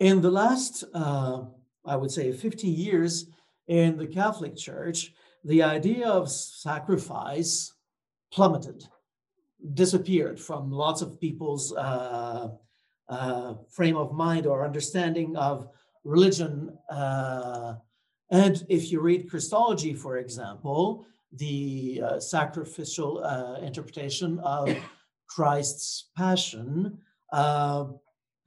In the last, uh, I would say, 50 years in the Catholic Church, the idea of sacrifice plummeted, disappeared from lots of people's uh, uh, frame of mind or understanding of religion. Uh, and if you read Christology, for example, the uh, sacrificial uh, interpretation of Christ's passion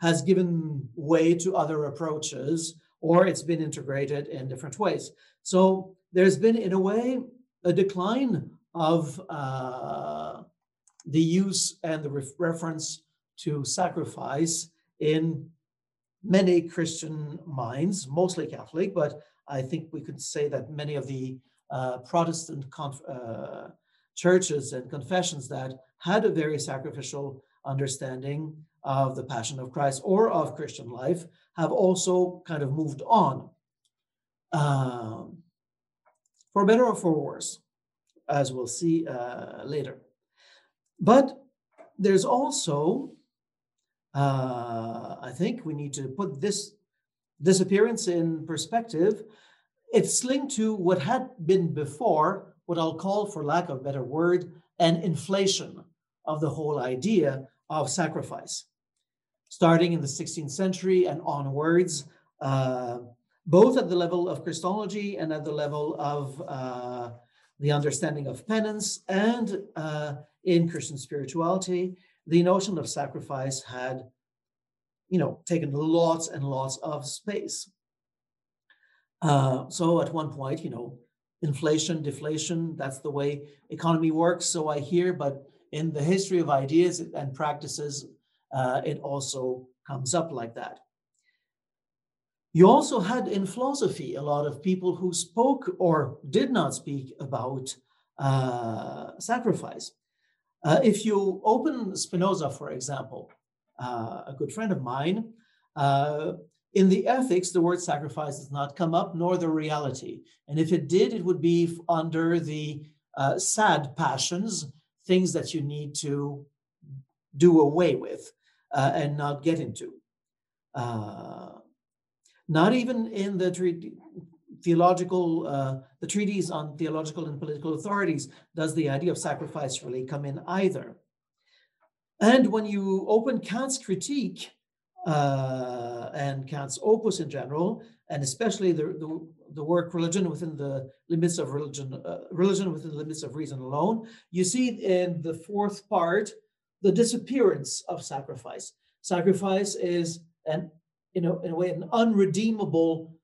has given way to other approaches, or it's been integrated in different ways. So there's been, in a way, a decline of uh, the use and the ref- reference to sacrifice in many Christian minds, mostly Catholic, but I think we could say that many of the uh, Protestant conf- uh, churches and confessions that had a very sacrificial understanding of the Passion of Christ or of Christian life have also kind of moved on, um, for better or for worse, as we'll see uh, later. But there's also, uh, I think we need to put this disappearance in perspective. It's linked to what had been before, what I'll call, for lack of a better word, an inflation of the whole idea of sacrifice. Starting in the 16th century and onwards, uh, both at the level of Christology and at the level of uh, the understanding of penance and uh, in Christian spirituality, the notion of sacrifice had, you know, taken lots and lots of space. Uh, so at one point, you know, inflation, deflation, that's the way economy works. So I hear, but in the history of ideas and practices, uh, it also comes up like that. You also had in philosophy a lot of people who spoke or did not speak about uh, sacrifice. Uh, if you open Spinoza, for example, uh, a good friend of mine, uh, in the ethics, the word sacrifice does not come up, nor the reality. And if it did, it would be under the uh, sad passions things that you need to do away with uh, and not get into. Uh, not even in the tre- theological, uh, the treatise on theological and political authorities does the idea of sacrifice really come in either. And when you open Kant's critique uh, and Kant's opus in general, and especially the, the, the work religion within the limits of religion, uh, religion within the limits of reason alone, you see in the fourth part the disappearance of sacrifice. Sacrifice is an, you know, in a way, an unredeemable,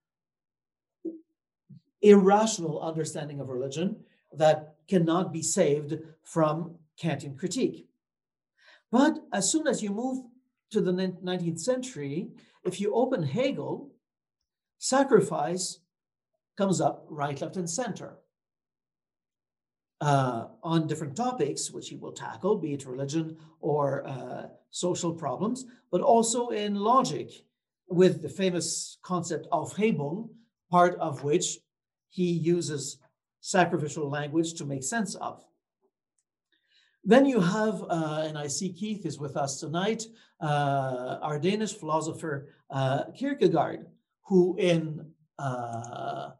irrational understanding of religion that cannot be saved from Kantian critique. But as soon as you move to the 19th century, if you open Hegel, sacrifice comes up right, left, and center uh, on different topics, which he will tackle, be it religion or uh, social problems, but also in logic with the famous concept of Aufhebung, part of which he uses sacrificial language to make sense of. Then you have, uh, and I see Keith is with us tonight, uh, our Danish philosopher uh, Kierkegaard, who in uh,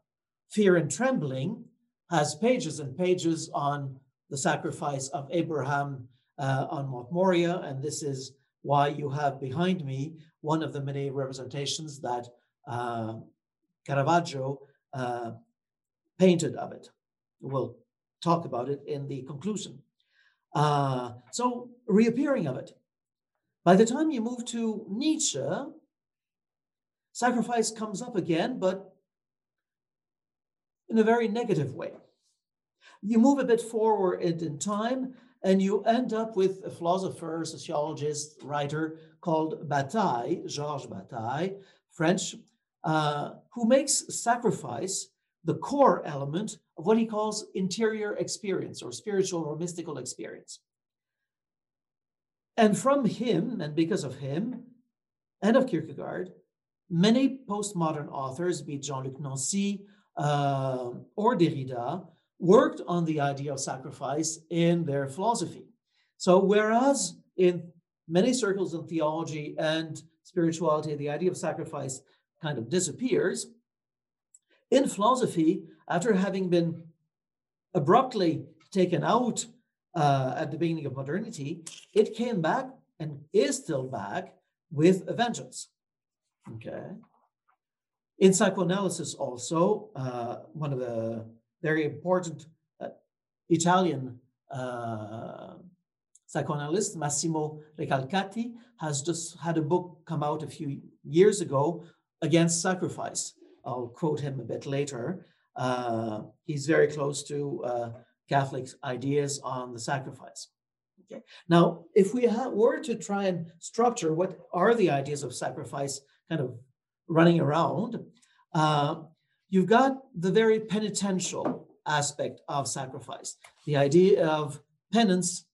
Fear and Trembling has pages and pages on the sacrifice of Abraham uh, on Mount Moriah. And this is why you have behind me one of the many representations that uh, Caravaggio uh, painted of it. We'll talk about it in the conclusion. Uh, so, reappearing of it. By the time you move to Nietzsche, sacrifice comes up again, but in a very negative way. You move a bit forward in time, and you end up with a philosopher, sociologist, writer called Bataille, Georges Bataille, French, uh, who makes sacrifice the core element of what he calls interior experience or spiritual or mystical experience. And from him, and because of him, and of Kierkegaard, many postmodern authors, be it Jean Luc Nancy uh, or Derrida, worked on the idea of sacrifice in their philosophy. So, whereas in many circles in theology and spirituality, the idea of sacrifice kind of disappears. In philosophy, after having been abruptly taken out uh, at the beginning of modernity, it came back and is still back with a vengeance. Okay. In psychoanalysis, also, uh, one of the very important uh, Italian uh, psychoanalysts, Massimo Recalcati, has just had a book come out a few years ago against sacrifice. I'll quote him a bit later. Uh, he's very close to uh, Catholic ideas on the sacrifice. Okay. Now, if we were to try and structure what are the ideas of sacrifice kind of running around, uh, you've got the very penitential aspect of sacrifice, the idea of penance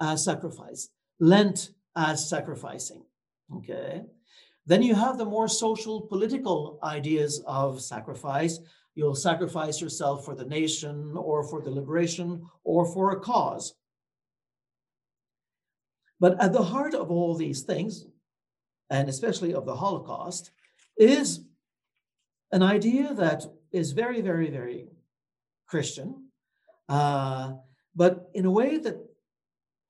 as sacrifice, Lent as sacrificing. Okay. Then you have the more social political ideas of sacrifice. You'll sacrifice yourself for the nation or for the liberation or for a cause. But at the heart of all these things, and especially of the Holocaust, is an idea that is very, very, very Christian, uh, but in a way that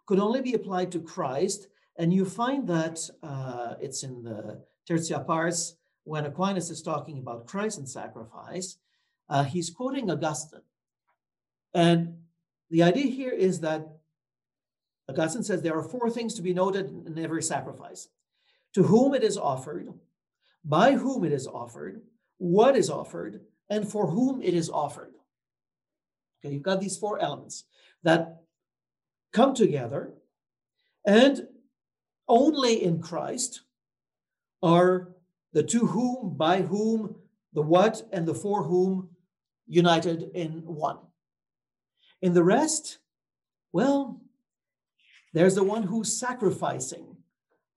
could only be applied to Christ. And you find that uh, it's in the Tertia Pars when Aquinas is talking about Christ and sacrifice. Uh, he's quoting Augustine. And the idea here is that Augustine says there are four things to be noted in every sacrifice to whom it is offered, by whom it is offered, what is offered, and for whom it is offered. Okay, you've got these four elements that come together, and only in Christ are the to whom, by whom, the what, and the for whom united in one. In the rest, well, there's the one who's sacrificing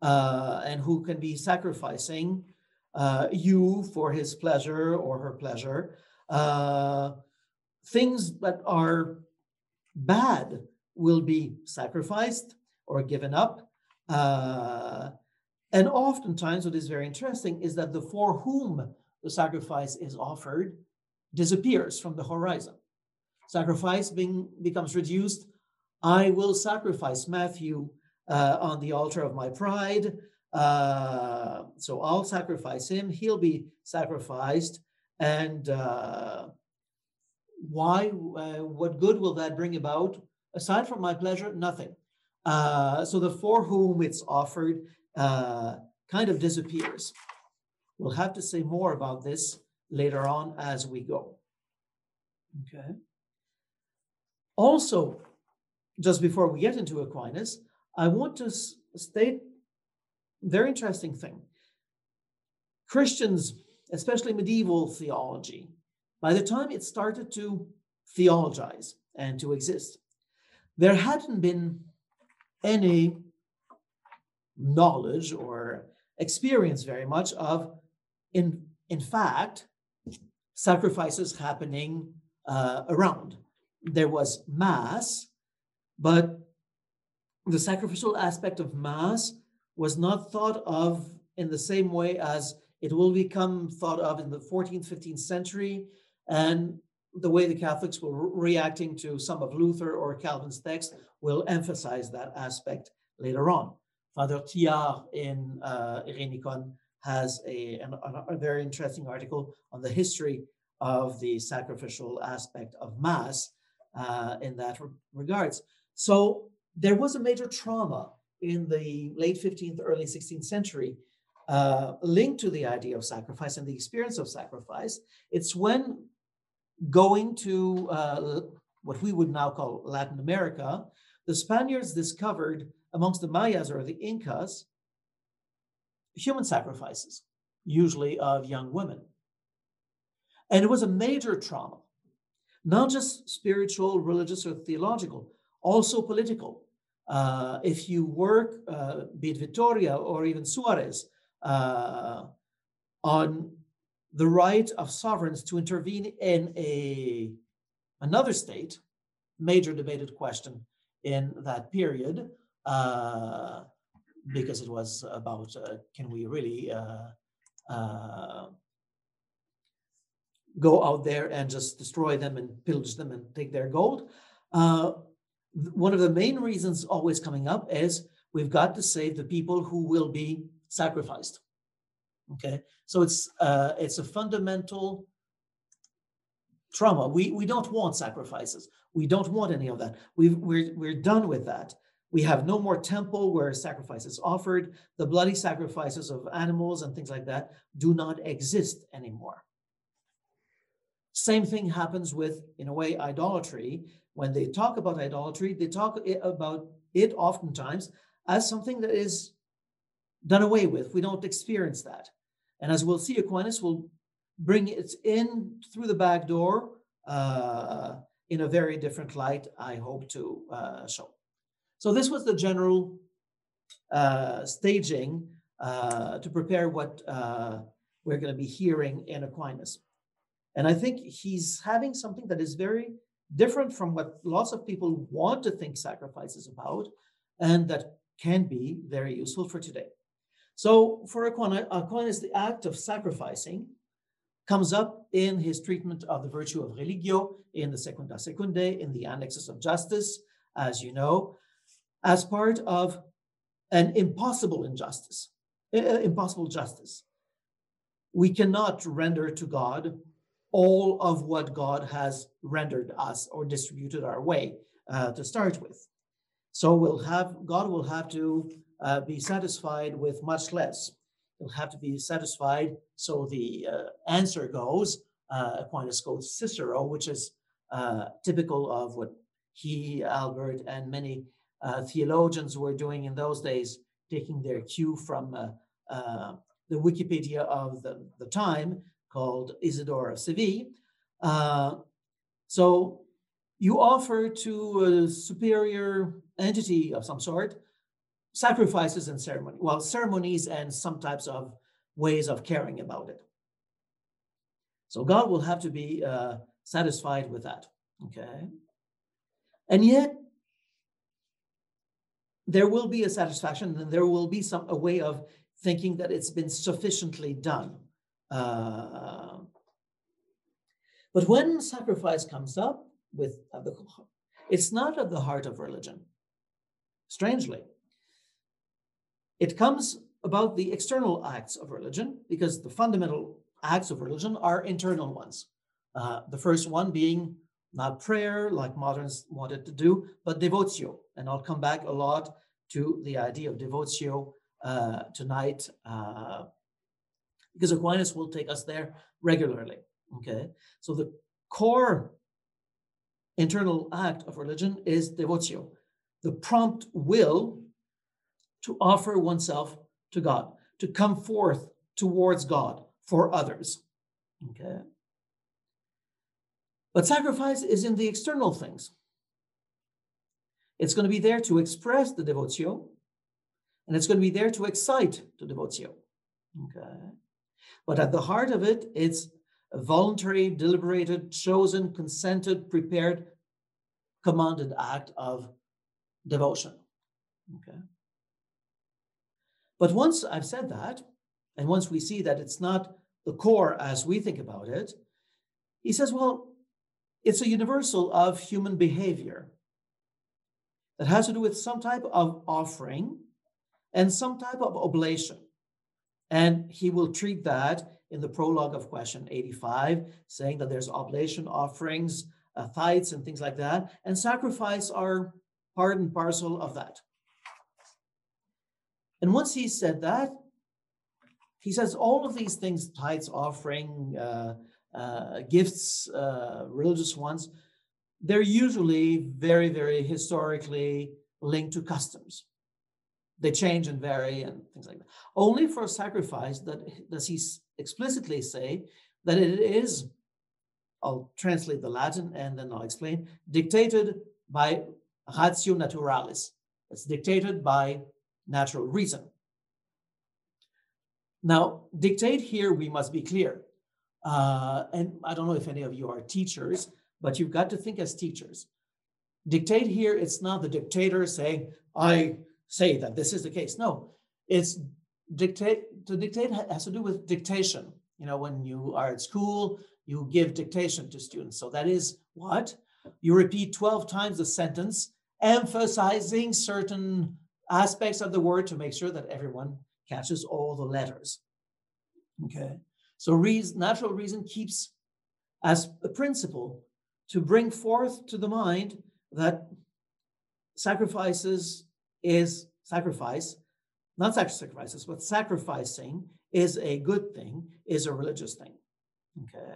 uh, and who can be sacrificing uh, you for his pleasure or her pleasure. Uh, things that are bad will be sacrificed or given up. Uh, and oftentimes, what is very interesting is that the for whom the sacrifice is offered disappears from the horizon. Sacrifice being, becomes reduced. I will sacrifice Matthew uh, on the altar of my pride. Uh, so I'll sacrifice him. He'll be sacrificed. And uh, why? Uh, what good will that bring about? Aside from my pleasure, nothing. Uh, so the for whom it's offered uh, kind of disappears. We'll have to say more about this later on as we go. Okay. Also, just before we get into Aquinas, I want to state very interesting thing. Christians, especially medieval theology, by the time it started to theologize and to exist, there hadn't been any knowledge or experience very much of, in, in fact, sacrifices happening uh, around. There was Mass, but the sacrificial aspect of Mass was not thought of in the same way as it will become thought of in the 14th, 15th century, and the way the Catholics were reacting to some of Luther or Calvin's text will emphasize that aspect later on. Father Thiard in uh, Irenicon has a, an, a very interesting article on the history of the sacrificial aspect of Mass uh, in that re- regards. So there was a major trauma in the late 15th, early 16th century uh, linked to the idea of sacrifice and the experience of sacrifice. It's when going to uh, what we would now call Latin America, the Spaniards discovered amongst the Mayas or the Incas human sacrifices, usually of young women. And it was a major trauma, not just spiritual, religious, or theological, also political. Uh, if you work, uh, be it Vitoria or even Suarez, uh, on the right of sovereigns to intervene in a another state, major debated question in that period. Uh, because it was about uh, can we really uh, go out there and just destroy them and pillage them and take their gold. One of the main reasons always coming up is we've got to save the people who will be sacrificed. Okay, so it's uh, it's a fundamental trauma. We we don't want sacrifices. We don't want any of that. we we're we're done with that. We have no more temple where sacrifice is offered. The bloody sacrifices of animals and things like that do not exist anymore. Same thing happens with, in a way, idolatry. When they talk about idolatry, they talk about it oftentimes as something that is done away with. We don't experience that. And as we'll see, Aquinas will bring it in through the back door uh, in a very different light, I hope to uh, show. So this was the general uh, staging uh, to prepare what uh, we're going to be hearing in Aquinas. And I think he's having something that is very different from what lots of people want to think sacrifice is about, and that can be very useful for today. So for Aquinas, the act of sacrificing comes up in his treatment of the virtue of religio in the Secunda Secundae, in the Annexes of Justice, as you know, as part of an impossible injustice, uh, impossible justice. We cannot render to God all of what God has rendered us or distributed our way uh, to start with. So we'll have God will have to uh, be satisfied with much less. He'll have to be satisfied. So the uh, answer goes, uh, Aquinas goes Cicero, which is uh, typical of what he, Albert, and many uh, theologians were doing in those days, taking their cue from the Wikipedia of the, the time, called Isidore of Seville. Uh, so you offer to a superior entity of some sort sacrifices and ceremony, well, ceremonies and some types of ways of caring about it. So God will have to be uh, satisfied with that. Okay. And yet, there will be a satisfaction and there will be some a way of thinking that it's been sufficiently done. Uh, but when sacrifice comes up with the, it's not at the heart of religion. Strangely, it comes about the external acts of religion because the fundamental acts of religion are internal ones. Uh, the first one being not prayer like moderns wanted to do, but devotio. And I'll come back a lot to the idea of devotio uh, tonight uh, because Aquinas will take us there regularly. Okay, so the core internal act of religion is devotio, the prompt will to offer oneself to God, to come forth towards God for others. Okay. But sacrifice is in the external things. It's going to be there to express the devotio, and it's going to be there to excite the devotio. Okay. But at the heart of it, it's a voluntary, deliberated, chosen, consented, prepared, commanded act of devotion. Okay. But once I've said that, and once we see that it's not the core as we think about it, he says, well, it's a universal of human behavior that has to do with some type of offering and some type of oblation. And he will treat that in the prologue of question 85, saying that there's oblation offerings, uh, tithes, and things like that. And sacrifice are part and parcel of that. And once he said that, he says all of these things tithes, offering, uh, uh, gifts, uh, religious ones they're usually very, very historically linked to customs they change and vary and things like that. Only for sacrifice that does he explicitly say that it is, I'll translate the Latin and then I'll explain, dictated by ratio naturalis. It's dictated by natural reason. Now, dictate here, we must be clear. Uh, and I don't know if any of you are teachers, but you've got to think as teachers. Dictate here, it's not the dictator saying, I say that this is the case. No, It's dictate to dictate has to do with dictation. You know, when you are at school, you give dictation to students. So that is what? You repeat 12 times the sentence, emphasizing certain aspects of the word to make sure that everyone catches all the letters. Okay. So reason, natural reason keeps as a principle to bring forth to the mind that sacrifices is sacrifice, not sacrifices, but sacrificing is a good thing, is a religious thing. Okay.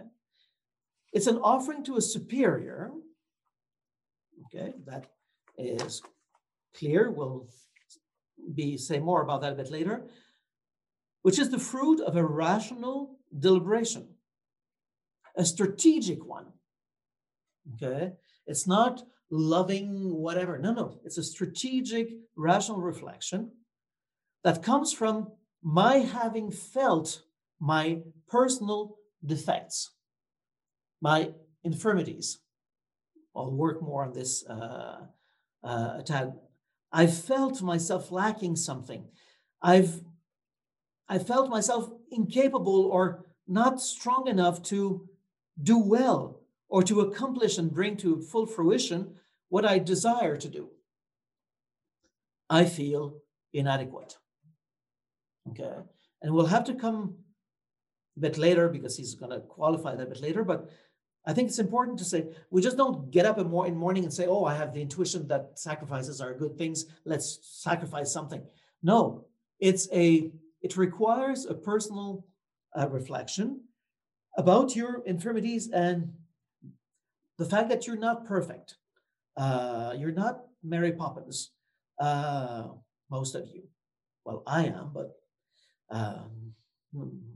It's an offering to a superior. Okay, that is clear. We'll be say more about that a bit later, which is the fruit of a rational deliberation, a strategic one. Okay, it's not loving whatever. No, no, it's a strategic, rational reflection that comes from my having felt my personal defects, my infirmities. I'll work more on this uh, uh, tad. I felt myself lacking something. I've I felt myself incapable or not strong enough to do well or to accomplish and bring to full fruition what I desire to do. I feel inadequate. Okay. And we'll have to come a bit later because he's going to qualify that a bit later. But I think it's important to say we just don't get up in, more, in morning and say, oh, I have the intuition that sacrifices are good things. Let's sacrifice something. No, it's a it requires a personal uh, reflection about your infirmities and the fact that you're not perfect. Uh, you're not Mary Poppins, uh, most of you. Well, I am, but um,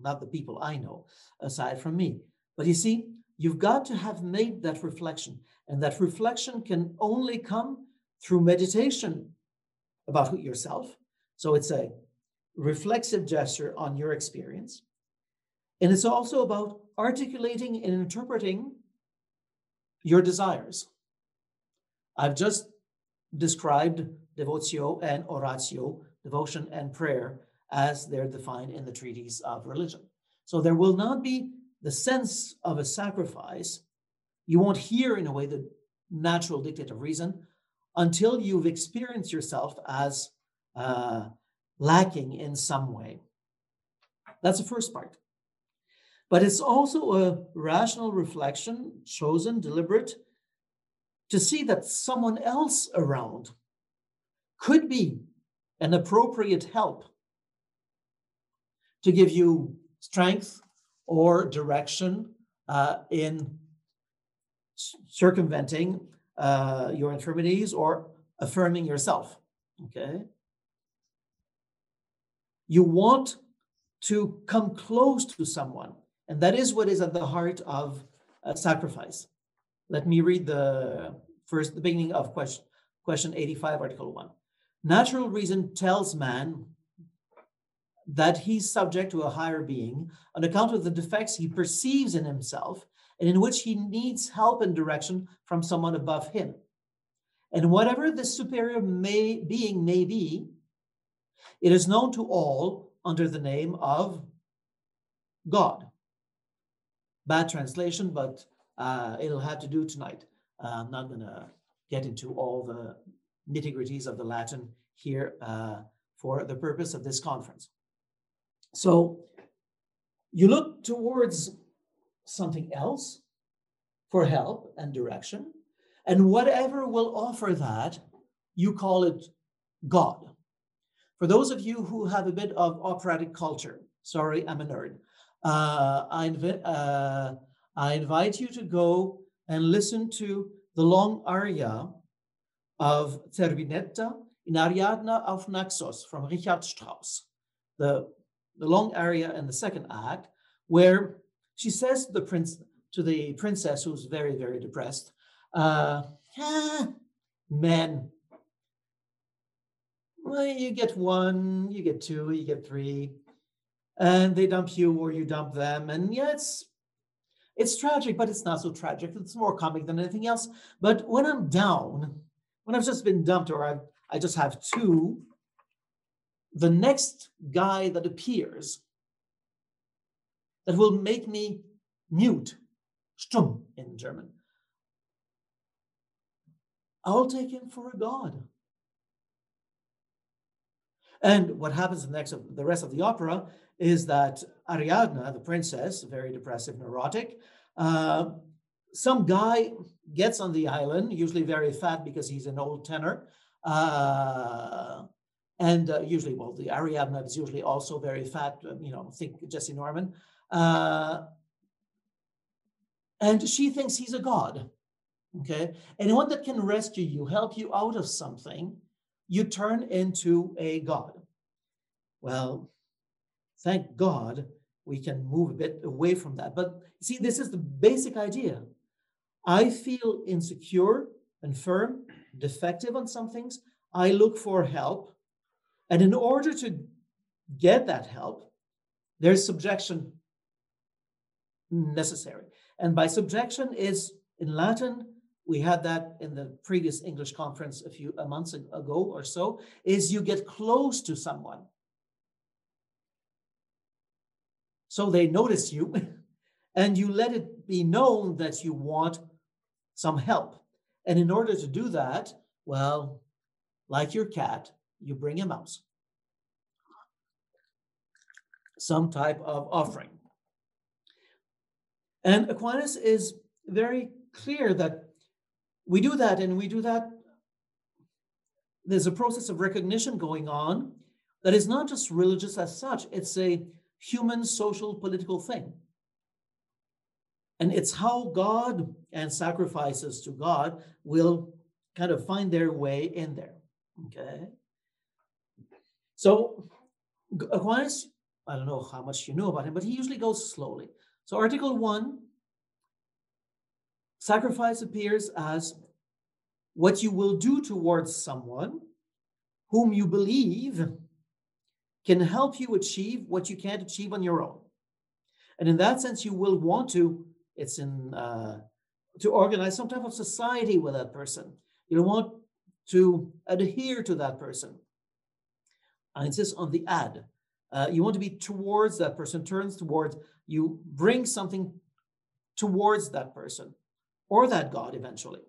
not the people I know aside from me. But you see, you've got to have made that reflection, and that reflection can only come through meditation about yourself. So it's a reflexive gesture on your experience. And it's also about articulating and interpreting your desires. I've just described devotio and oratio, devotion and prayer, as they're defined in the treaties of religion. So there will not be the sense of a sacrifice. You won't hear, in a way, the natural dictate of reason until you've experienced yourself as uh, lacking in some way. That's the first part. But it's also a rational reflection, chosen, deliberate, to see that someone else around could be an appropriate help to give you strength or direction uh, in circumventing uh, your infirmities or affirming yourself. Okay. You want to come close to someone, and that is what is at the heart of sacrifice. Let me read the first, the beginning of question, question 85, Article 1. Natural reason tells man that he's subject to a higher being on account of the defects he perceives in himself and in which he needs help and direction from someone above him. And whatever this superior may, being may be, it is known to all under the name of God. Bad translation, but uh, it'll have to do tonight. Uh, I'm not going to get into all the nitty gritties of the Latin here uh, for the purpose of this conference. So you look towards something else for help and direction, and whatever will offer that, you call it God. For those of you who have a bit of operatic culture, sorry, I'm a nerd. Uh, I, invi- uh, I invite you to go and listen to the long aria of Zerbinetta in Ariadne auf Naxos from Richard Strauss, the, the long aria in the second act, where she says to the prince, to the princess who's very, very depressed, uh, ah, men, well, you get one, you get two, you get three, and they dump you or you dump them. And yeah, it's it's tragic, but it's not so tragic. It's more comic than anything else. But when I'm down, when I've just been dumped or I've I just have two, the next guy that appears that will make me mute, stumm in German, I'll take him for a god. And what happens in the, next, of the rest of the opera is that Ariadne, the princess, very depressive, neurotic, uh, some guy gets on the island, usually very fat because he's an old tenor. Uh, and uh, usually, well, the Ariadne is usually also very fat, uh, you know, think Jessye Norman. Uh, and she thinks he's a god. Okay. Anyone that can rescue you, help you out of something, you turn into a god. Well, thank God we can move a bit away from that. But see, this is the basic idea. I feel insecure, infirm, defective on some things. I look for help. And in order to get that help, there's subjection necessary. And by subjection is in Latin, we had that in the previous English conference a few months ago or so, is you get close to someone. So they notice you and you let it be known that you want some help. And in order to do that, well, like your cat, you bring a mouse. Some type of offering. And Aquinas is very clear that we do that and we do that. There's a process of recognition going on that is not just religious as such, it's a human, social, political thing. And it's how God and sacrifices to God will kind of find their way in there. Okay. So Aquinas, I don't know how much you know about him, but he usually goes slowly. So Article 1 Sacrifice appears as what you will do towards someone whom you believe can help you achieve what you can't achieve on your own. And in that sense, you will want to, it's in, uh, to organize some type of society with that person. You'll want to adhere to that person. I insist on the ad. Uh, you want to be towards that person, turns towards, you bring something towards that person or that God eventually.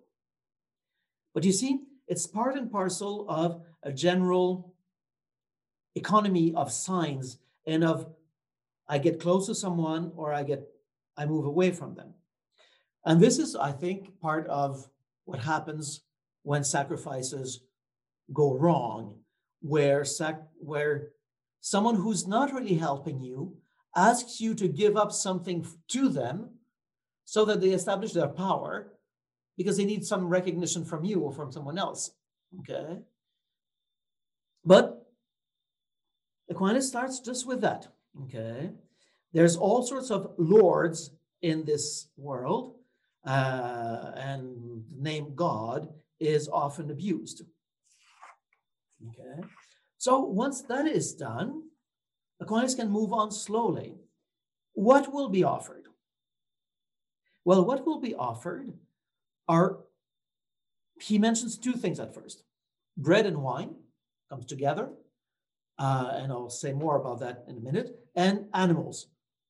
But you see, it's part and parcel of a general economy of signs and of I get close to someone or I get I move away from them. And this is, I think, part of what happens when sacrifices go wrong, where sac- where someone who's not really helping you asks you to give up something to them so that they establish their power because they need some recognition from you or from someone else. Okay. But Aquinas starts just with that. Okay. There's all sorts of lords in this world, uh, and the name God is often abused. Okay. So once that is done, Aquinas can move on slowly. What will be offered? Well, what will be offered are, he mentions two things at first bread and wine comes together. Uh, and I'll say more about that in a minute. And animals.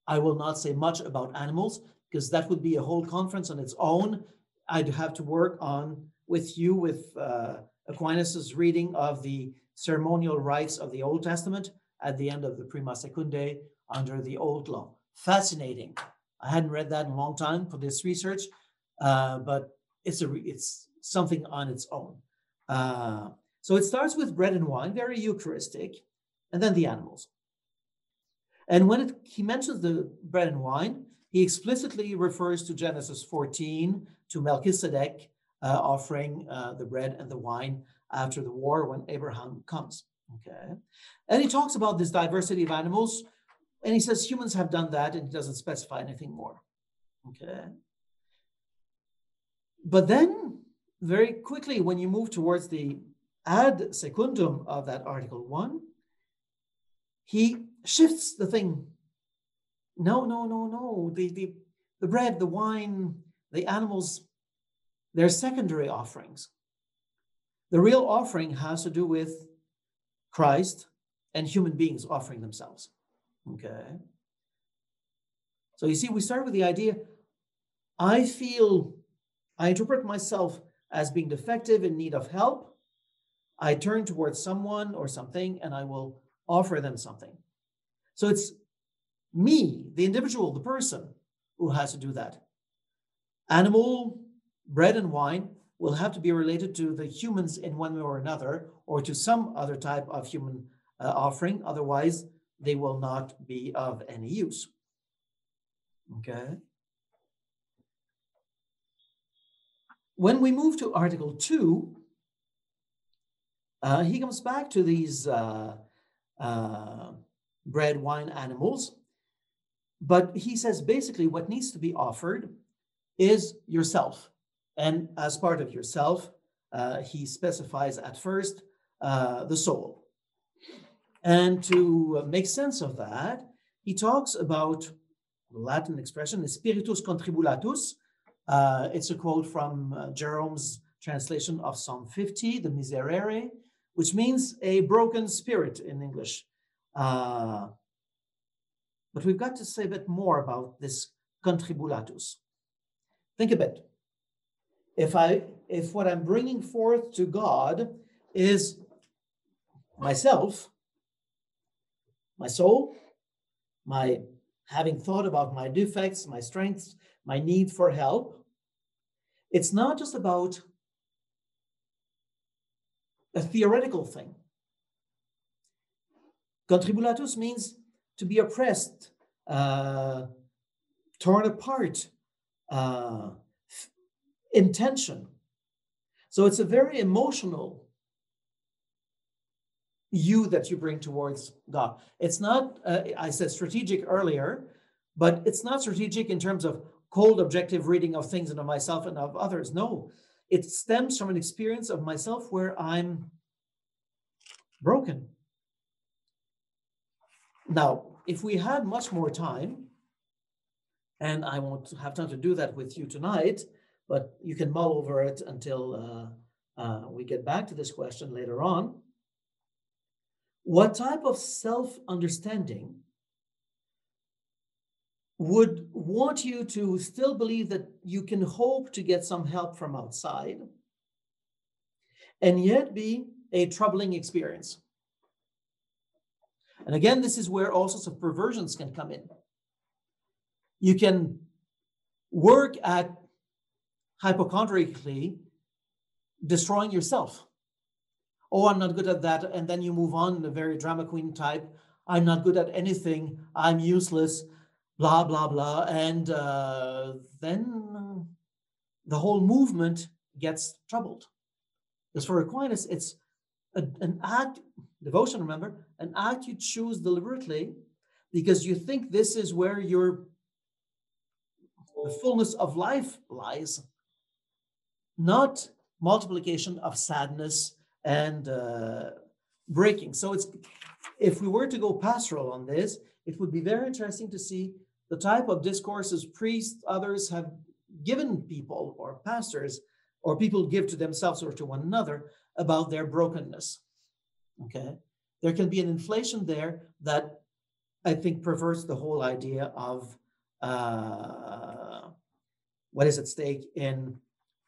I will not say much about animals because that would be a whole conference on its own. I'd have to work on with you with uh, Aquinas's reading of the ceremonial rites of the Old Testament at the end of the Prima Secundae under the Old Law. Fascinating. I hadn't read that in a long time for this research, uh, but it's a it's something on its own. Uh, so it starts with bread and wine, very Eucharistic, and then the animals. And when it, he mentions the bread and wine, he explicitly refers to Genesis 14 to Melchizedek uh, offering uh, the bread and the wine after the war when Abraham comes. Okay, and he talks about this diversity of animals and he says humans have done that and he doesn't specify anything more. Okay. But then, very quickly, when you move towards the ad secundum of that Article 1, he shifts the thing. No, no, no, no. The, the, the bread, the wine, the animals, they're secondary offerings. The real offering has to do with Christ and human beings offering themselves. Okay. So you see, we start with the idea I feel, I interpret myself as being defective in need of help. I turn towards someone or something and I will offer them something. So it's me, the individual, the person, who has to do that. Animal, bread, and wine will have to be related to the humans in one way or another, or to some other type of human uh, offering. Otherwise, they will not be of any use. Okay. When we move to Article 2, uh, he comes back to these uh, uh, bread, wine, animals. But he says basically what needs to be offered is yourself. And as part of yourself, uh, he specifies at first uh, the soul. And to make sense of that, he talks about the Latin expression, spiritus contribulatus. Uh, it's a quote from uh, Jerome's translation of Psalm 50, the Miserere, which means a broken spirit in English. Uh, but we've got to say a bit more about this contribulatus. Think a bit. If I, if what I'm bringing forth to God is myself, my soul, my having thought about my defects, my strengths, my need for help, it's not just about a theoretical thing. Contribulatus means to be oppressed, uh, torn apart, uh, intention. So it's a very emotional you that you bring towards God. It's not, uh, I said strategic earlier, but it's not strategic in terms of cold objective reading of things and of myself and of others. No, it stems from an experience of myself where I'm broken. Now, if we had much more time, and I won't have time to do that with you tonight, but you can mull over it until uh, uh, we get back to this question later on. What type of self understanding would want you to still believe that you can hope to get some help from outside and yet be a troubling experience? And again, this is where all sorts of perversions can come in. You can work at hypochondriacally destroying yourself. Oh, I'm not good at that. And then you move on, the very drama queen type. I'm not good at anything. I'm useless, blah, blah, blah. And uh, then the whole movement gets troubled. Because for Aquinas, it's a, an act, devotion, remember, an act you choose deliberately because you think this is where your the fullness of life lies not multiplication of sadness and uh, breaking. So it's if we were to go pastoral on this, it would be very interesting to see the type of discourses priests, others have given people or pastors or people give to themselves or to one another about their brokenness. Okay. There can be an inflation there that I think perverts the whole idea of uh, what is at stake in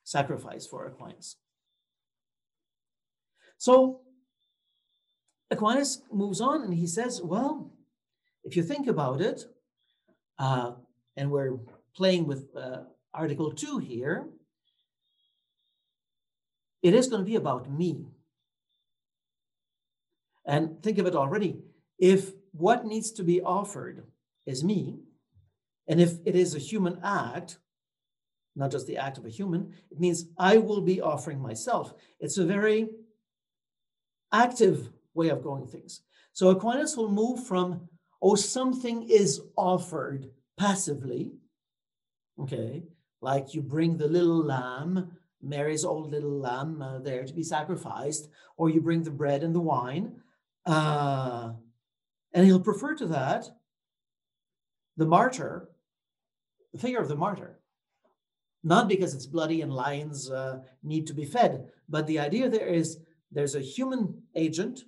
sacrifice for Aquinas. So Aquinas moves on and he says, well, if you think about it, uh, and we're playing with uh, Article 2 here, it is going to be about me. And think of it already. If what needs to be offered is me, and if it is a human act, not just the act of a human. It means I will be offering myself. It's a very active way of going things. So Aquinas will move from, oh, something is offered passively, okay, like you bring the little lamb, Mary's old little lamb uh, there to be sacrificed, or you bring the bread and the wine. Uh, and he'll prefer to that the martyr, the figure of the martyr not because it's bloody and lions uh, need to be fed, but the idea there is there's a human agent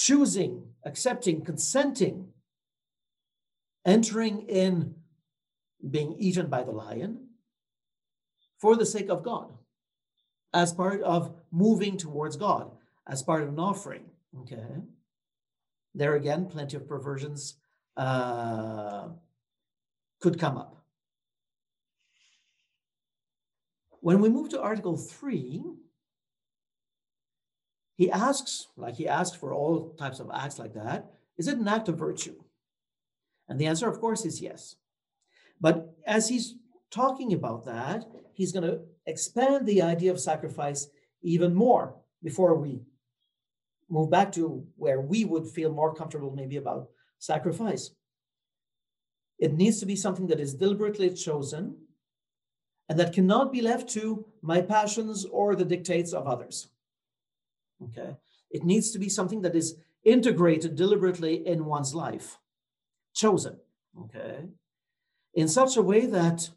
choosing, accepting, consenting, entering in being eaten by the lion for the sake of God, as part of moving towards God, as part of an offering. Okay. There again, plenty of perversions uh, could come up. When we move to Article 3, he asks, like he asks for all types of acts like that, is it an act of virtue? And the answer, of course, is yes. But as he's talking about that, he's going to expand the idea of sacrifice even more before we move back to where we would feel more comfortable maybe about sacrifice. It needs to be something that is deliberately chosen and that cannot be left to my passions or the dictates of others. Okay. It needs to be something that is integrated deliberately in one's life, chosen. Okay. In such a way that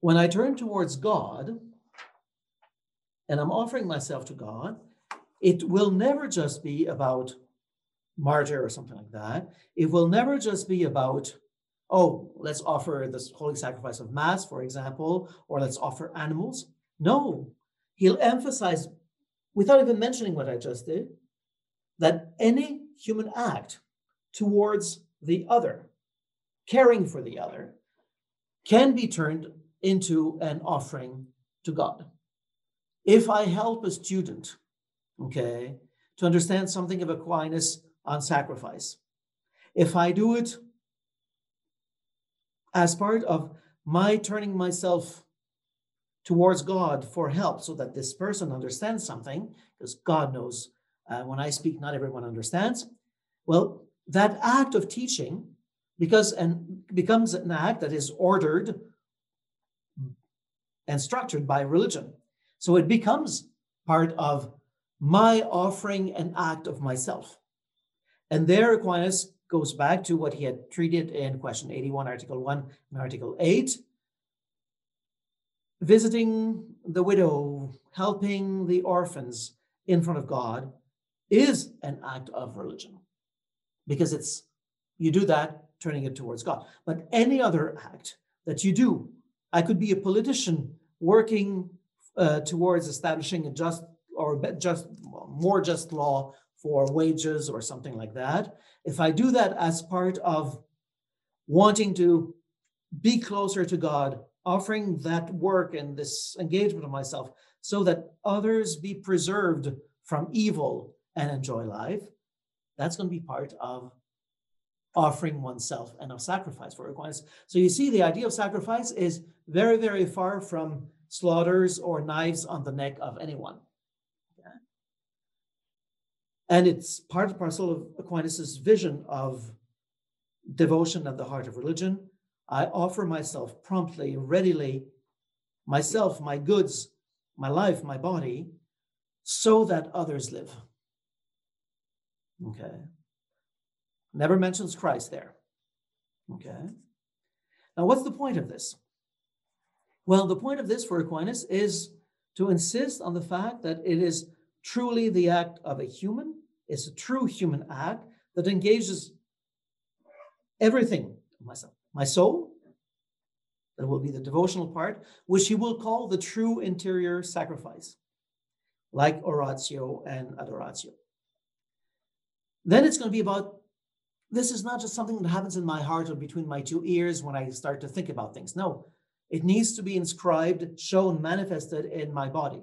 when I turn towards God and I'm offering myself to God, it will never just be about martyr or something like that. It will never just be about, oh, let's offer this holy sacrifice of Mass, for example, or let's offer animals. No, he'll emphasize, without even mentioning what I just did, that any human act towards the other, caring for the other, can be turned into an offering to God. If I help a student, okay, to understand something of Aquinas on sacrifice, if I do it as part of my turning myself towards God for help so that this person understands something, because God knows uh, when I speak, not everyone understands. Well, that act of teaching because and becomes an act that is ordered and structured by religion. So it becomes part of my offering an act of myself. And there Aquinas goes back to what he had treated in question 81, Article 1 and Article 8. Visiting the widow, helping the orphans in front of God is an act of religion because it's you do that turning it towards God. But any other act that you do, I could be a politician working uh, towards establishing a just or just more just law for wages or something like that. If I do that as part of wanting to be closer to God, offering that work and this engagement of myself so that others be preserved from evil and enjoy life, that's going to be part of offering oneself and of sacrifice for Aquinas. So you see, the idea of sacrifice is very, very far from slaughters or knives on the neck of anyone. And it's part and parcel of Aquinas' vision of devotion at the heart of religion. I offer myself promptly, readily, myself, my goods, my life, my body, so that others live. Okay. Never mentions Christ there. Okay. Now, what's the point of this? Well, the point of this for Aquinas is to insist on the fact that it is truly the act of a human, it's a true human act that engages everything myself, my soul, that will be the devotional part, which he will call the true interior sacrifice, like oratio and adoratio. Then it's going to be about this is not just something that happens in my heart or between my two ears when I start to think about things. No, it needs to be inscribed, shown, manifested in my body,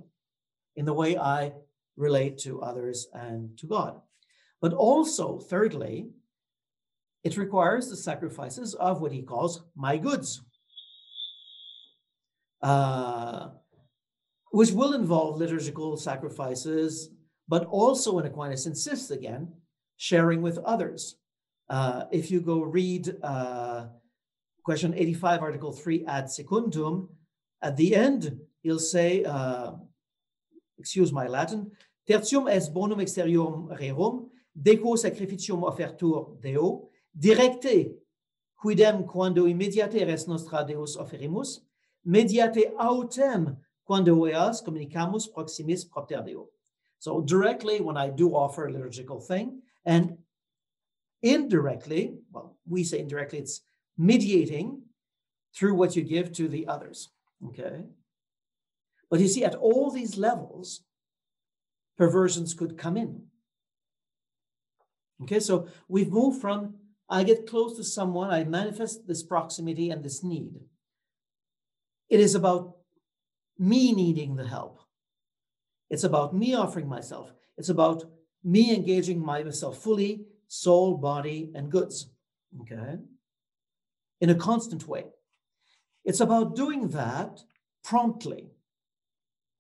in the way I relate to others and to God. But also, thirdly, it requires the sacrifices of what he calls my goods, uh, which will involve liturgical sacrifices, but also, in Aquinas insists again, sharing with others. Uh, if you go read uh, question 85, article 3 ad secundum, at the end, he'll say, uh, excuse my Latin, tertium est bonum exteriorum rerum, deco sacrificium offertur Deo, directe quidem quando immediate res nostra Deus offerimus, mediate autem quando eas communicamus proximis propter Deo. So directly, when I do offer a liturgical thing, and indirectly, well, we say indirectly, it's mediating through what you give to the others. Okay. But you see, at all these levels, perversions could come in. Okay, so we've moved from I get close to someone, I manifest this proximity and this need. It is about me needing the help. It's about me offering myself. It's about me engaging myself fully, soul, body, and goods. Okay? In a constant way. It's about doing that promptly.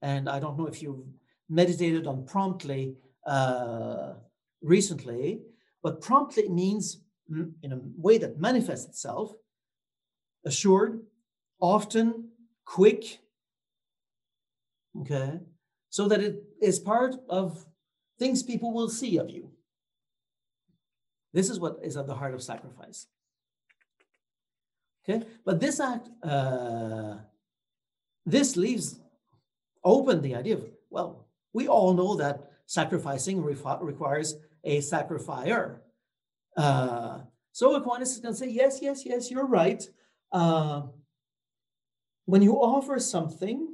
And I don't know if you've meditated on promptly uh, recently, but promptly means in a way that manifests itself assured, often, quick, okay, so that it is part of things people will see of you. This is what is at the heart of sacrifice. Okay, but this act, uh, this leaves open the idea of, well, we all know that sacrificing requires a sacrificer. Uh, so Aquinas is going to say, yes, yes, yes, you're right. Uh, when you offer something,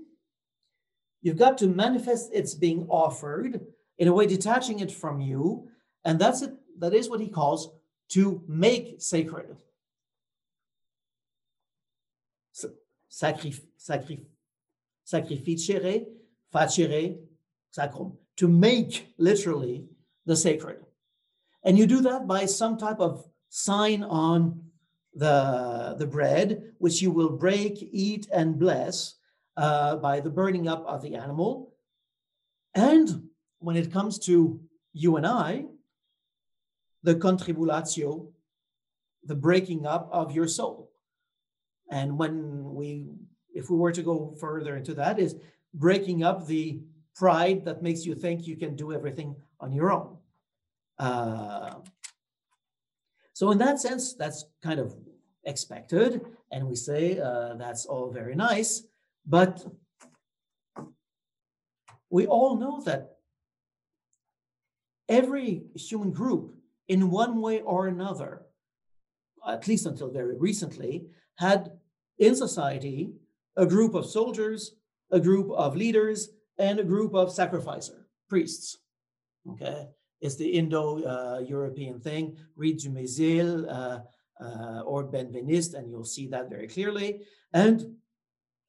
you've got to manifest it's being offered in a way detaching it from you. And that's it. That is what he calls to make sacred. Sacrif- sacrif- sacrificere, facere, sacrum. To make literally the sacred. And you do that by some type of sign on the, the bread, which you will break, eat, and bless uh, by the burning up of the animal. And when it comes to you and I, the contribulatio, the breaking up of your soul. And when we, if we were to go further into that, is breaking up the pride that makes you think you can do everything on your own. Uh, so in that sense, that's kind of expected, and we say uh, that's all very nice, but we all know that every human group, in one way or another, at least until very recently, had in society a group of soldiers, a group of leaders, and a group of sacrificer priests. Okay, it's the Indo-European thing. Read Dumézil uh, uh, or Benveniste, and you'll see that very clearly. And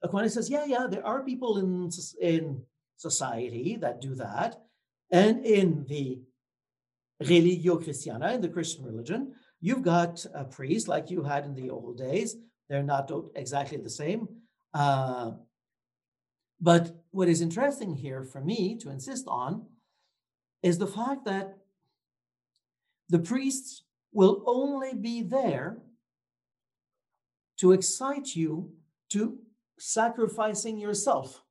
Aquinas says, yeah, yeah, there are people in, in society that do that. And in the Religio Christiana, in the Christian religion, you've got a priest like you had in the old days. They're not exactly the same. Uh, but what is interesting here for me to insist on is the fact that the priests will only be there to excite you to sacrificing yourself.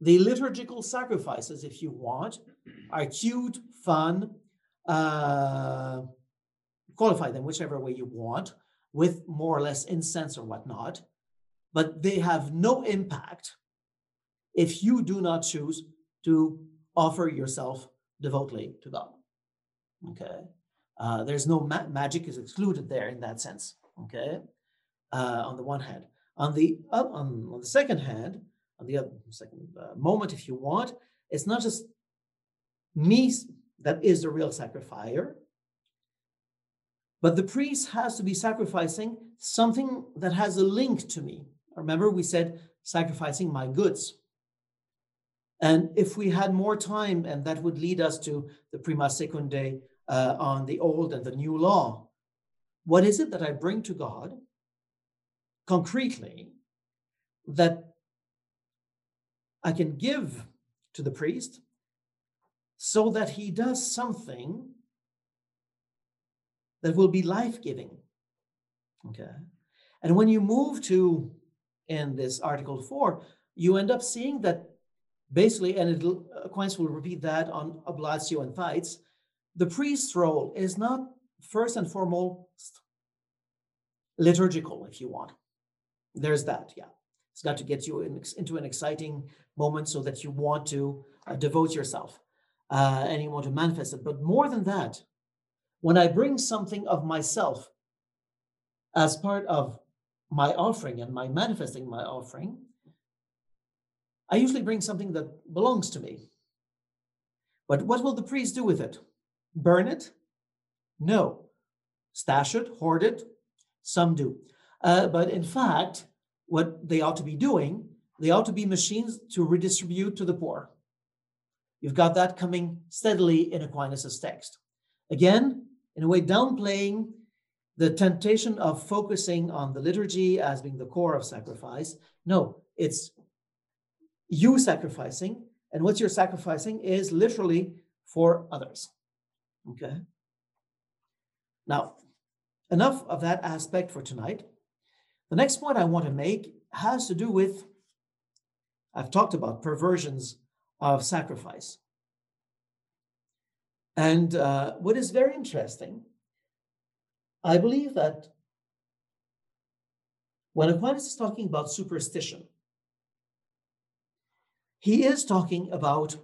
The liturgical sacrifices, if you want, are cute, fun, uh, qualify them whichever way you want, with more or less incense or whatnot, but they have no impact if you do not choose to offer yourself devotedly to God. Okay. Uh, there's no ma- magic is excluded there in that sense. Okay. Uh, on the one hand, on the uh, on, on the second hand, on the other second uh, moment, if you want, it's not just me that is the real sacrificer, but the priest has to be sacrificing something that has a link to me. Remember, we said sacrificing my goods. And if we had more time, and that would lead us to the prima secundae uh, on the old and the new law, what is it that I bring to God concretely that I can give to the priest so that he does something that will be life giving? Okay. And when you move to in this article four, you end up seeing that basically, and it'll, Aquinas will repeat that on oblatio and tithes, the priest's role is not first and foremost liturgical, if you want. There's that, yeah. It's got to get you in, into an exciting moment so that you want to uh, devote yourself uh, and you want to manifest it. But more than that, when I bring something of myself as part of my offering and my manifesting my offering, I usually bring something that belongs to me. But what will the priest do with it? Burn it? No. Stash it, hoard it? Some do. Uh, but in fact, what they ought to be doing, they ought to be machines to redistribute to the poor. You've got that coming steadily in Aquinas' text. Again, in a way, downplaying the temptation of focusing on the liturgy as being the core of sacrifice. No, it's you sacrificing, and what you're sacrificing is literally for others. Okay? Now, enough of that aspect for tonight. The next point I want to make has to do with I've talked about perversions of sacrifice. And uh, what is very interesting, I believe that when Aquinas is talking about superstition, he is talking about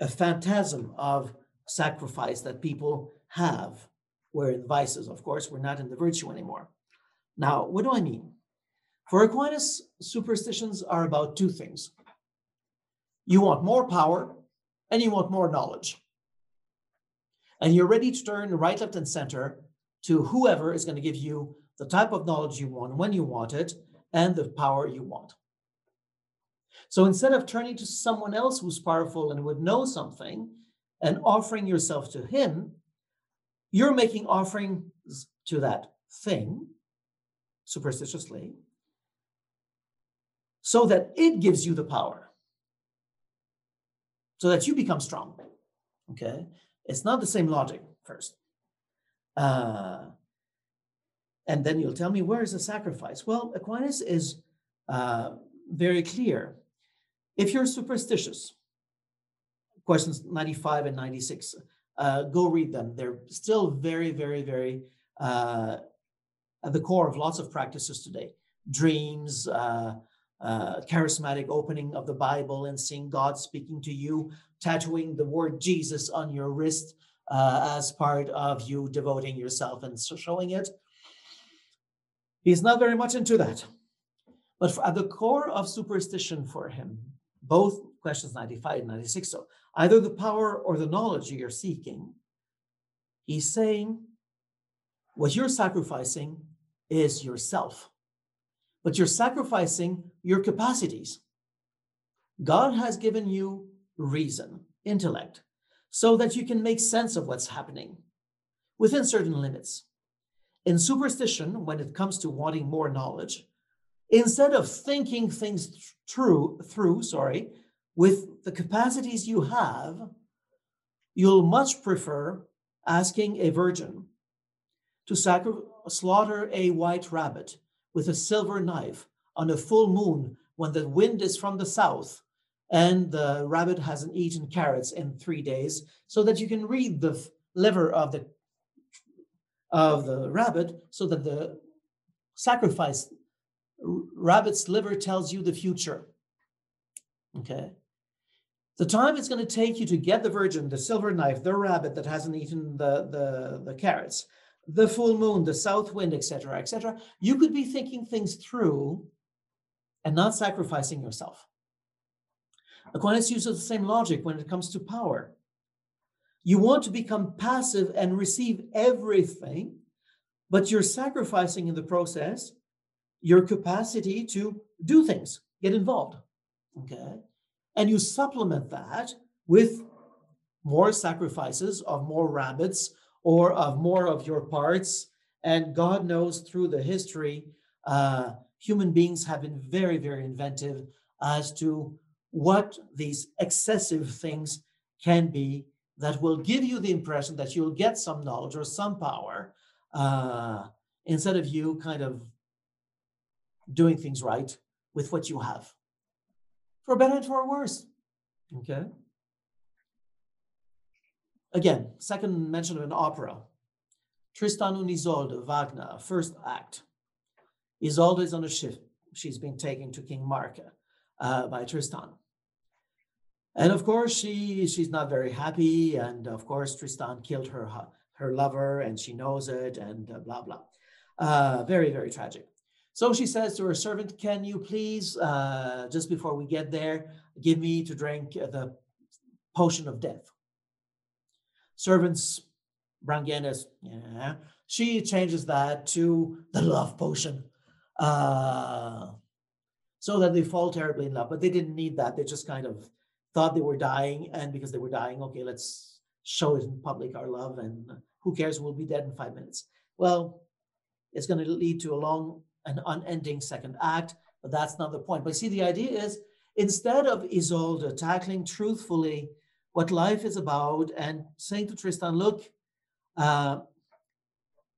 a phantasm of sacrifice that people have. We're in vices, of course, we're not in the virtue anymore. Now, what do I mean? For Aquinas, superstitions are about two things you want more power and you want more knowledge. And you're ready to turn right, left, and center to whoever is going to give you the type of knowledge you want, when you want it, and the power you want. So instead of turning to someone else who's powerful and would know something and offering yourself to him, you're making offerings to that thing superstitiously so that it gives you the power so that you become strong. Okay, it's not the same logic first. Uh, and then you'll tell me where is the sacrifice? Well, Aquinas is uh, very clear. If you're superstitious, questions 95 and 96, uh, go read them. They're still very, very, very uh, at the core of lots of practices today. Dreams, uh, uh, charismatic opening of the Bible and seeing God speaking to you, tattooing the word Jesus on your wrist uh, as part of you devoting yourself and showing it. He's not very much into that. But at the core of superstition for him, both questions 95 and 96, so either the power or the knowledge you're seeking, he's saying what you're sacrificing is yourself but you're sacrificing your capacities. God has given you reason, intellect, so that you can make sense of what's happening within certain limits. In superstition, when it comes to wanting more knowledge, instead of thinking things through, through, sorry, with the capacities you have, you'll much prefer asking a virgin to sacri- slaughter a white rabbit with a silver knife on a full moon when the wind is from the south and the rabbit hasn't eaten carrots in three days so that you can read the liver of the of the rabbit so that the sacrifice rabbit's liver tells you the future okay the time it's going to take you to get the virgin the silver knife the rabbit that hasn't eaten the the, the carrots the full moon, the south wind, etc., etc., you could be thinking things through and not sacrificing yourself. Aquinas uses the same logic when it comes to power. You want to become passive and receive everything, but you're sacrificing in the process your capacity to do things, get involved. Okay. And you supplement that with more sacrifices of more rabbits, or of more of your parts. And God knows through the history, uh, human beings have been very, very inventive as to what these excessive things can be that will give you the impression that you'll get some knowledge or some power uh, instead of you kind of doing things right with what you have, for better and for worse. Okay. Again, second mention of an opera. Tristan und Isolde, Wagner, first act. Isolde is on a ship. She's been taken to King Mark uh, by Tristan. And of course, she she's not very happy. And of course, Tristan killed her her lover, and she knows it, and blah blah. Uh, very very tragic. So she says to her servant, "Can you please, uh, just before we get there, give me to drink the potion of death?" Servants, Brangienus, yeah, she changes that to the love potion. Uh, so that they fall terribly in love. But they didn't need that. They just kind of thought they were dying. And because they were dying, okay, let's show it in public, our love. And who cares? We'll be dead in five minutes. Well, it's going to lead to a long and unending second act. But that's not the point. But see, the idea is instead of Isolde tackling truthfully what life is about and saying to Tristan, look, uh,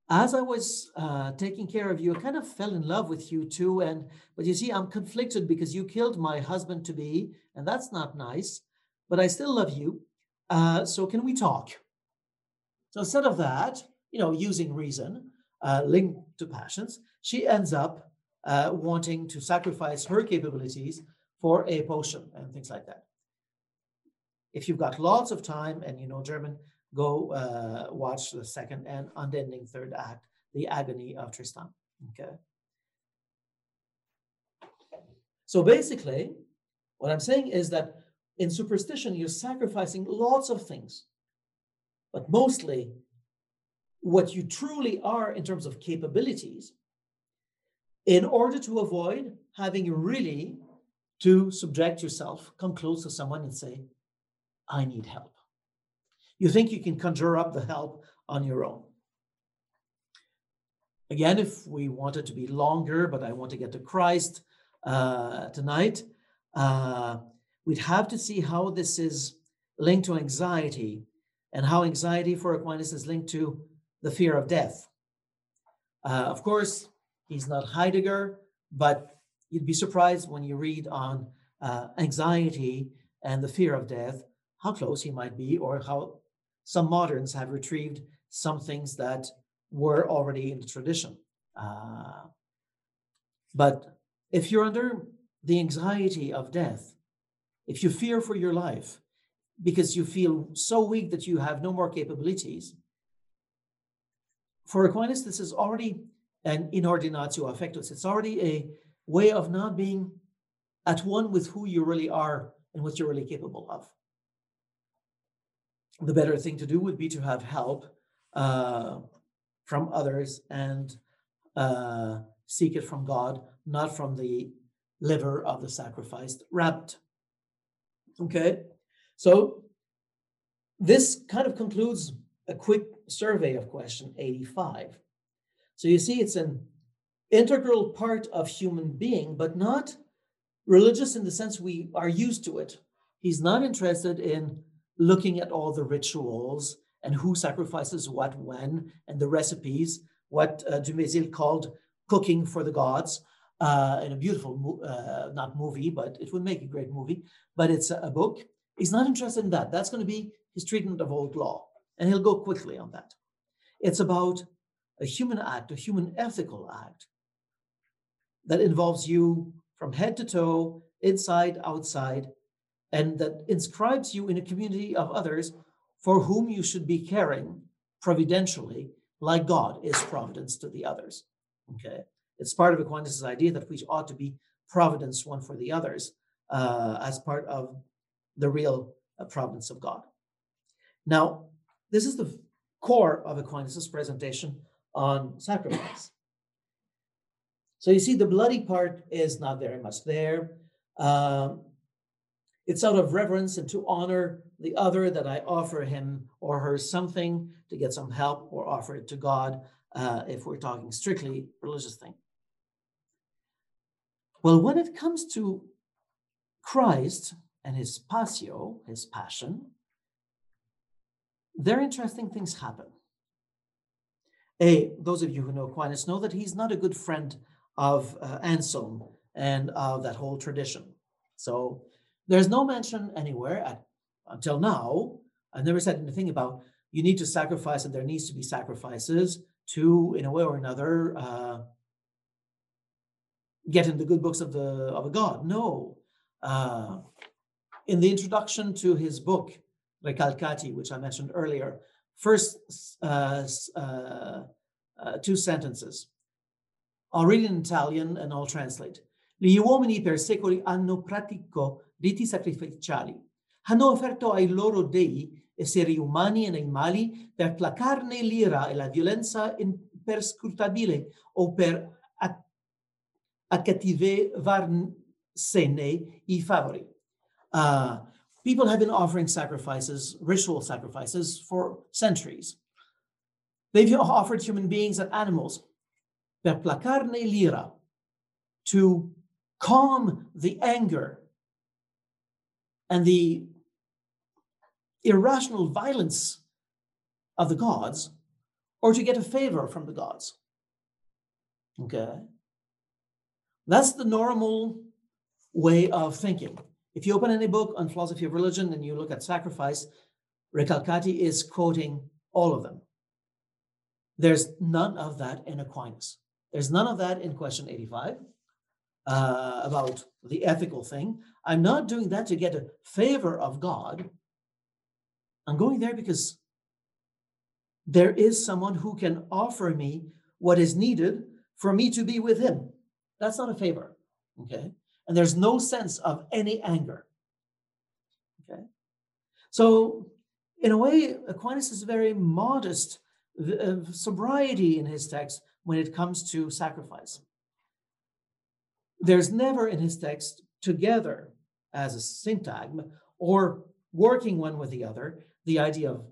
as I was uh, taking care of you, I kind of fell in love with you too. And but you see, I'm conflicted because you killed my husband to be, and that's not nice. But I still love you. Uh, so can we talk? So instead of that, you know, using reason uh, linked to passions, she ends up uh, wanting to sacrifice her capabilities for a potion and things like that. If you've got lots of time and you know German, go uh, watch the second and unending third act, The Agony of Tristan. Okay. So basically, what I'm saying is that in superstition, you're sacrificing lots of things, but mostly what you truly are in terms of capabilities in order to avoid having really to subject yourself, come close to someone and say, I need help. You think you can conjure up the help on your own. Again, if we wanted to be longer, but I want to get to Christ uh, tonight, uh, we'd have to see how this is linked to anxiety and how anxiety for Aquinas is linked to the fear of death. Uh, of course, he's not Heidegger, but you'd be surprised when you read on uh, anxiety and the fear of death, how close he might be, or how some moderns have retrieved some things that were already in the tradition. Uh, but if you're under the anxiety of death, if you fear for your life because you feel so weak that you have no more capabilities, for Aquinas, this is already an inordinatio affectus. It's already a way of not being at one with who you really are and what you're really capable of the better thing to do would be to have help uh, from others and uh, seek it from God, not from the liver of the sacrificed rabbit. Okay, so this kind of concludes a quick survey of question 85. So you see, it's an integral part of human being, but not religious in the sense we are used to it. He's not interested in looking at all the rituals and who sacrifices what when and the recipes, what uh, Dumézil called cooking for the gods uh, in a beautiful, uh, not movie, but it would make a great movie, but it's a, a book. He's not interested in that. That's going to be his treatment of old law, and he'll go quickly on that. It's about a human act, a human ethical act that involves you from head to toe, inside, outside, and that inscribes you in a community of others for whom you should be caring providentially, like God is providence to the others. Okay, it's part of Aquinas' idea that we ought to be providence one for the others uh, as part of the real uh, providence of God. Now, this is the core of Aquinas' presentation on sacrifice. So you see, the bloody part is not very much there. Um, it's out of reverence and to honor the other that I offer him or her something to get some help or offer it to God uh, if we're talking strictly religious thing. Well, when it comes to Christ and his passio, his passion, there interesting things happen. A, those of you who know Aquinas know that he's not a good friend of uh, Anselm and of that whole tradition. So there's no mention anywhere at, until now. I've never said anything about you need to sacrifice and there needs to be sacrifices to, in a way or another, uh, get in the good books of the of a god. No, uh, in the introduction to his book, Recalcati, which I mentioned earlier, first uh, uh, uh, two sentences. I'll read in Italian and I'll translate. Gli uomini per secoli hanno praticato riti sacrificiali, hanno offerto ai loro dei esseri umani e animali per placarne l'ira e la violenza imperscrutabile o per accattivarsene i favori. Uh, people have been offering sacrifices, ritual sacrifices, for centuries. They've offered human beings and animals per placarne l'ira, to calm the anger and the irrational violence of the gods, or to get a favor from the gods. Okay? That's the normal way of thinking. If you open any book on philosophy of religion and you look at sacrifice, Recalcati is quoting all of them. There's none of that in Aquinas. There's none of that in question 85 uh, about the ethical thing. I'm not doing that to get a favor of God. I'm going there because there is someone who can offer me what is needed for me to be with him. That's not a favor. Okay. And there's no sense of any anger. Okay. So, in a way, Aquinas is very modest uh, sobriety in his text when it comes to sacrifice. There's never in his text together as a syntagm or working one with the other the idea of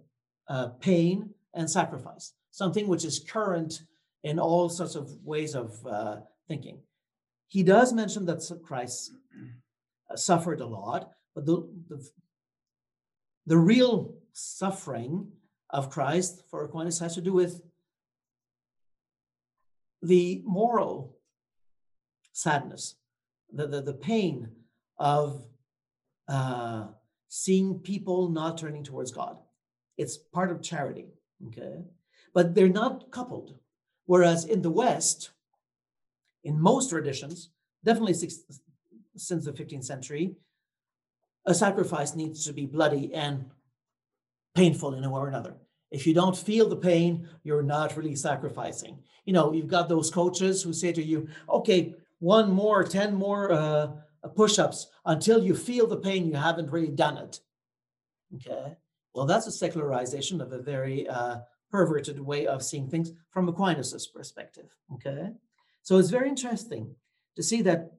uh, pain and sacrifice, something which is current in all sorts of ways of uh, thinking. He does mention that Christ uh, suffered a lot, but the, the, the real suffering of Christ for Aquinas has to do with the moral sadness, the, the, the pain of uh, seeing people not turning towards God. It's part of charity, okay? But they're not coupled. Whereas in the West, in most traditions, definitely six, since the 15th century, a sacrifice needs to be bloody and painful in a way or another. If you don't feel the pain, you're not really sacrificing. You know, you've got those coaches who say to you, okay, one more, 10 more uh, push ups until you feel the pain, you haven't really done it. Okay. Well, that's a secularization of a very uh, perverted way of seeing things from Aquinas' perspective. Okay. So it's very interesting to see that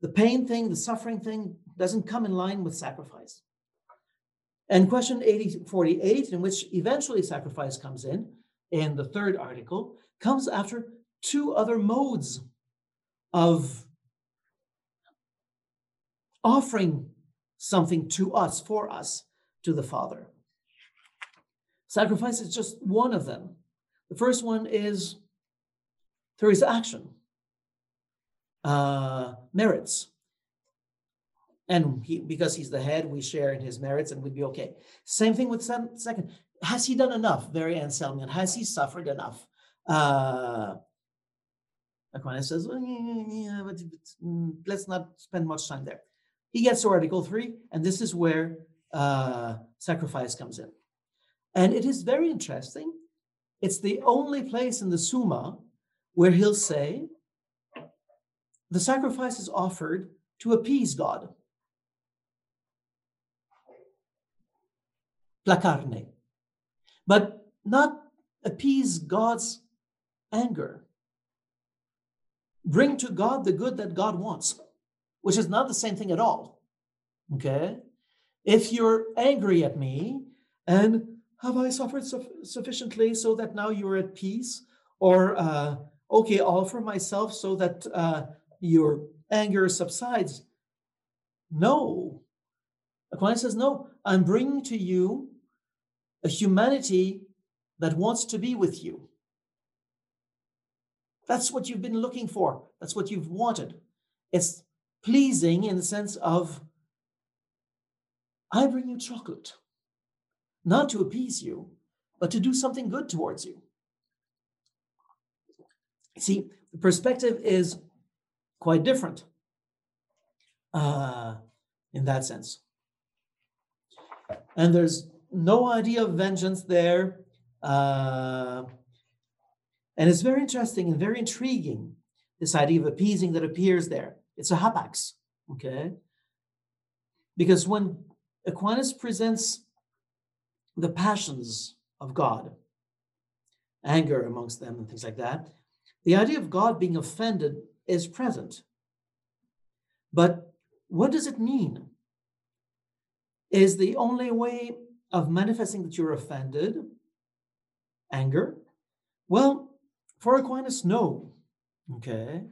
the pain thing, the suffering thing doesn't come in line with sacrifice. And question 80, 48, in which eventually sacrifice comes in, in the third article, comes after two other modes of offering something to us, for us, to the Father. Sacrifice is just one of them. The first one is through his action, uh, merits. And he, because he's the head, we share in his merits and we'd be okay. Same thing with second. Has he done enough? Very Anselmian. Has he suffered enough? Uh, Aquinas says, well, yeah, yeah, but mm, let's not spend much time there. He gets to Article 3, and this is where uh, sacrifice comes in. And it is very interesting. It's the only place in the Summa where he'll say, the sacrifice is offered to appease God. placarne, but not appease God's anger. Bring to God the good that God wants, which is not the same thing at all. Okay? If you're angry at me and have I suffered su- sufficiently so that now you're at peace? Or, uh, okay, offer myself so that uh, your anger subsides. No. Aquinas says, no, I'm bringing to you a humanity that wants to be with you. That's what you've been looking for. That's what you've wanted. It's pleasing in the sense of, I bring you chocolate, not to appease you, but to do something good towards you. See, the perspective is quite different uh, in that sense. And there's no idea of vengeance there. Uh, and it's very interesting and very intriguing, this idea of appeasing that appears there. It's a hapax, okay? Because when Aquinas presents the passions of God, anger amongst them and things like that, the idea of God being offended is present. But what does it mean? Is the only way of manifesting that you're offended anger? Well, for Aquinas, no. Okay.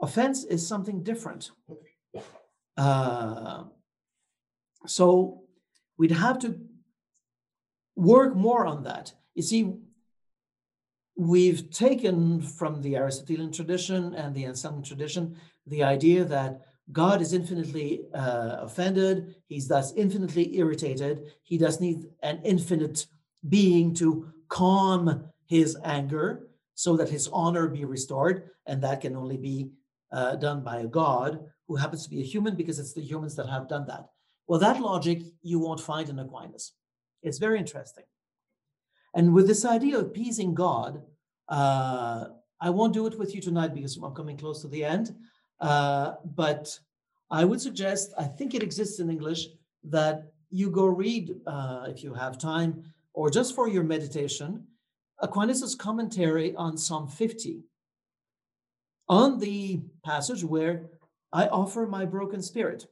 Offense is something different. Uh, so we'd have to work more on that. You see, we've taken from the Aristotelian tradition and the Anselm tradition the idea that God is infinitely uh, offended, he's thus infinitely irritated, he does need an infinite being to calm his anger so that his honor be restored, and that can only be uh, done by a God who happens to be a human because it's the humans that have done that. Well, that logic you won't find in Aquinas. It's very interesting. And with this idea of appeasing God, uh, I won't do it with you tonight because I'm coming close to the end. Uh, but I would suggest, I think it exists in English, that you go read, uh, if you have time, or just for your meditation, Aquinas' commentary on Psalm 50, on the passage where I offer my broken spirit.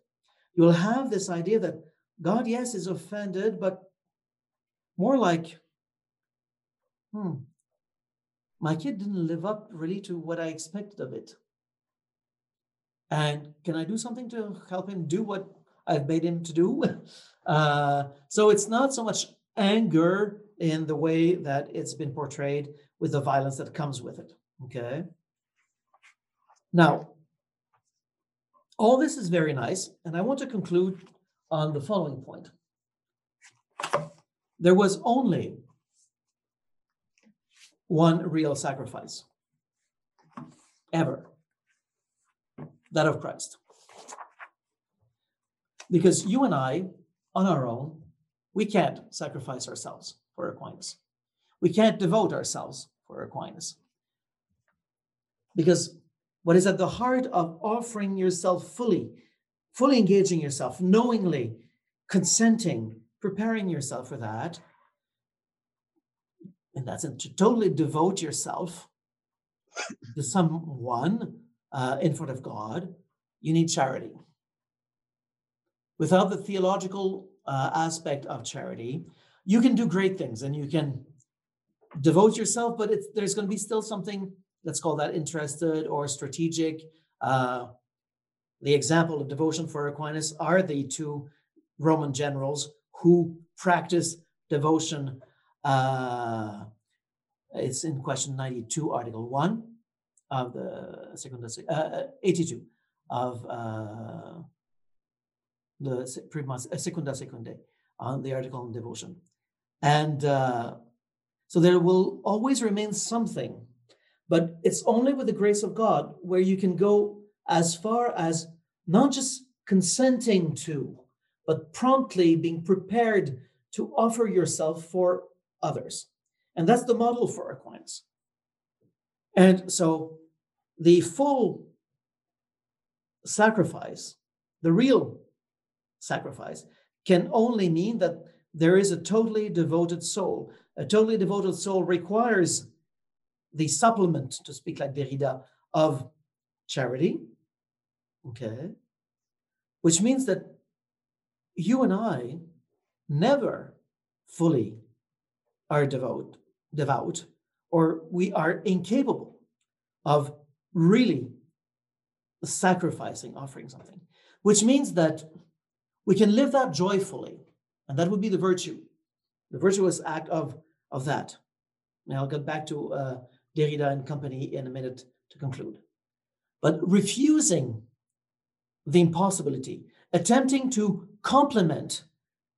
You'll have this idea that God, yes, is offended, but more like, hmm, my kid didn't live up really to what I expected of it. And can I do something to help him do what I've made him to do? Uh, so it's not so much anger in the way that it's been portrayed with the violence that comes with it. Okay. Now, all this is very nice, and I want to conclude on the following point. There was only one real sacrifice ever that of Christ. Because you and I, on our own, we can't sacrifice ourselves for Aquinas. We can't devote ourselves for Aquinas. Because what is at the heart of offering yourself fully, fully engaging yourself, knowingly, consenting, preparing yourself for that, and that's to totally devote yourself to someone uh, in front of God, you need charity. Without the theological uh, aspect of charity, you can do great things and you can devote yourself, but there's going to be still something, let's call that interested or strategic. Uh, the example of devotion for Aquinas are the two Roman generals who practiced devotion uh, it's in question 92, Article 1 of the Secunda, uh, uh 82 of uh, the Prima uh, Secunda on the article on devotion. And uh, so there will always remain something, but it's only with the grace of God where you can go as far as not just consenting to, but promptly being prepared to offer yourself for others. And that's the model for Aquinas. And so the full sacrifice, the real sacrifice, can only mean that there is a totally devoted soul. A totally devoted soul requires the supplement, to speak like Derrida, of charity. Okay. Which means that you and I never fully are devout, devout, or we are incapable of really sacrificing, offering something, which means that we can live that joyfully. And that would be the virtue, the virtuous act of, of that. Now I'll get back to uh, Derrida and company in a minute to conclude. But refusing the impossibility, attempting to complement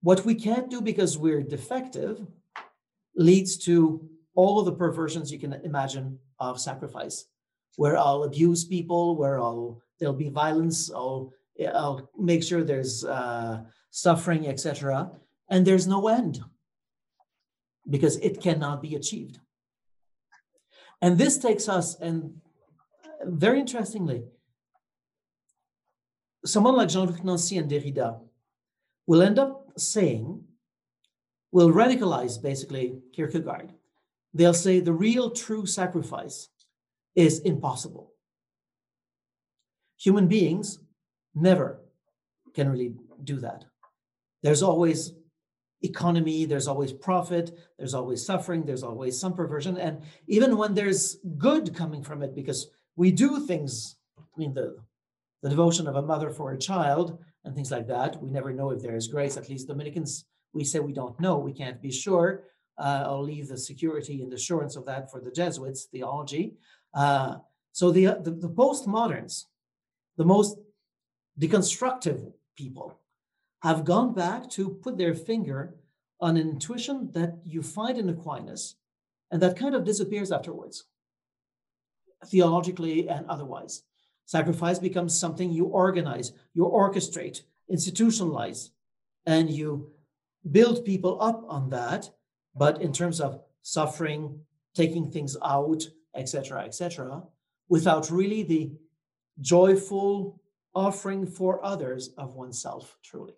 what we can't do because we're defective, leads to all of the perversions you can imagine of sacrifice, where I'll abuse people, where I'll there'll be violence, I'll I'll make sure there's uh, suffering, etc. And there's no end because it cannot be achieved. And this takes us, and very interestingly, someone like Jean-Luc Nancy and Derrida will end up saying, will radicalize basically Kierkegaard. They'll say the real true sacrifice is impossible. Human beings never can really do that. There's always economy, there's always profit, there's always suffering, there's always some perversion. And even when there's good coming from it, because we do things, I mean, the, the devotion of a mother for a child and things like that, we never know if there is grace. At least Dominicans, we say we don't know, we can't be sure. Uh, I'll leave the security and assurance of that for the Jesuits theology. Uh, so the, the, the postmoderns, the most deconstructive people, have gone back to put their finger on an intuition that you find in Aquinas and that kind of disappears afterwards, theologically and otherwise. Sacrifice becomes something you organize, you orchestrate, institutionalize, and you build people up on that. But in terms of suffering, taking things out, etc., etc., without really the joyful offering for others of oneself, truly.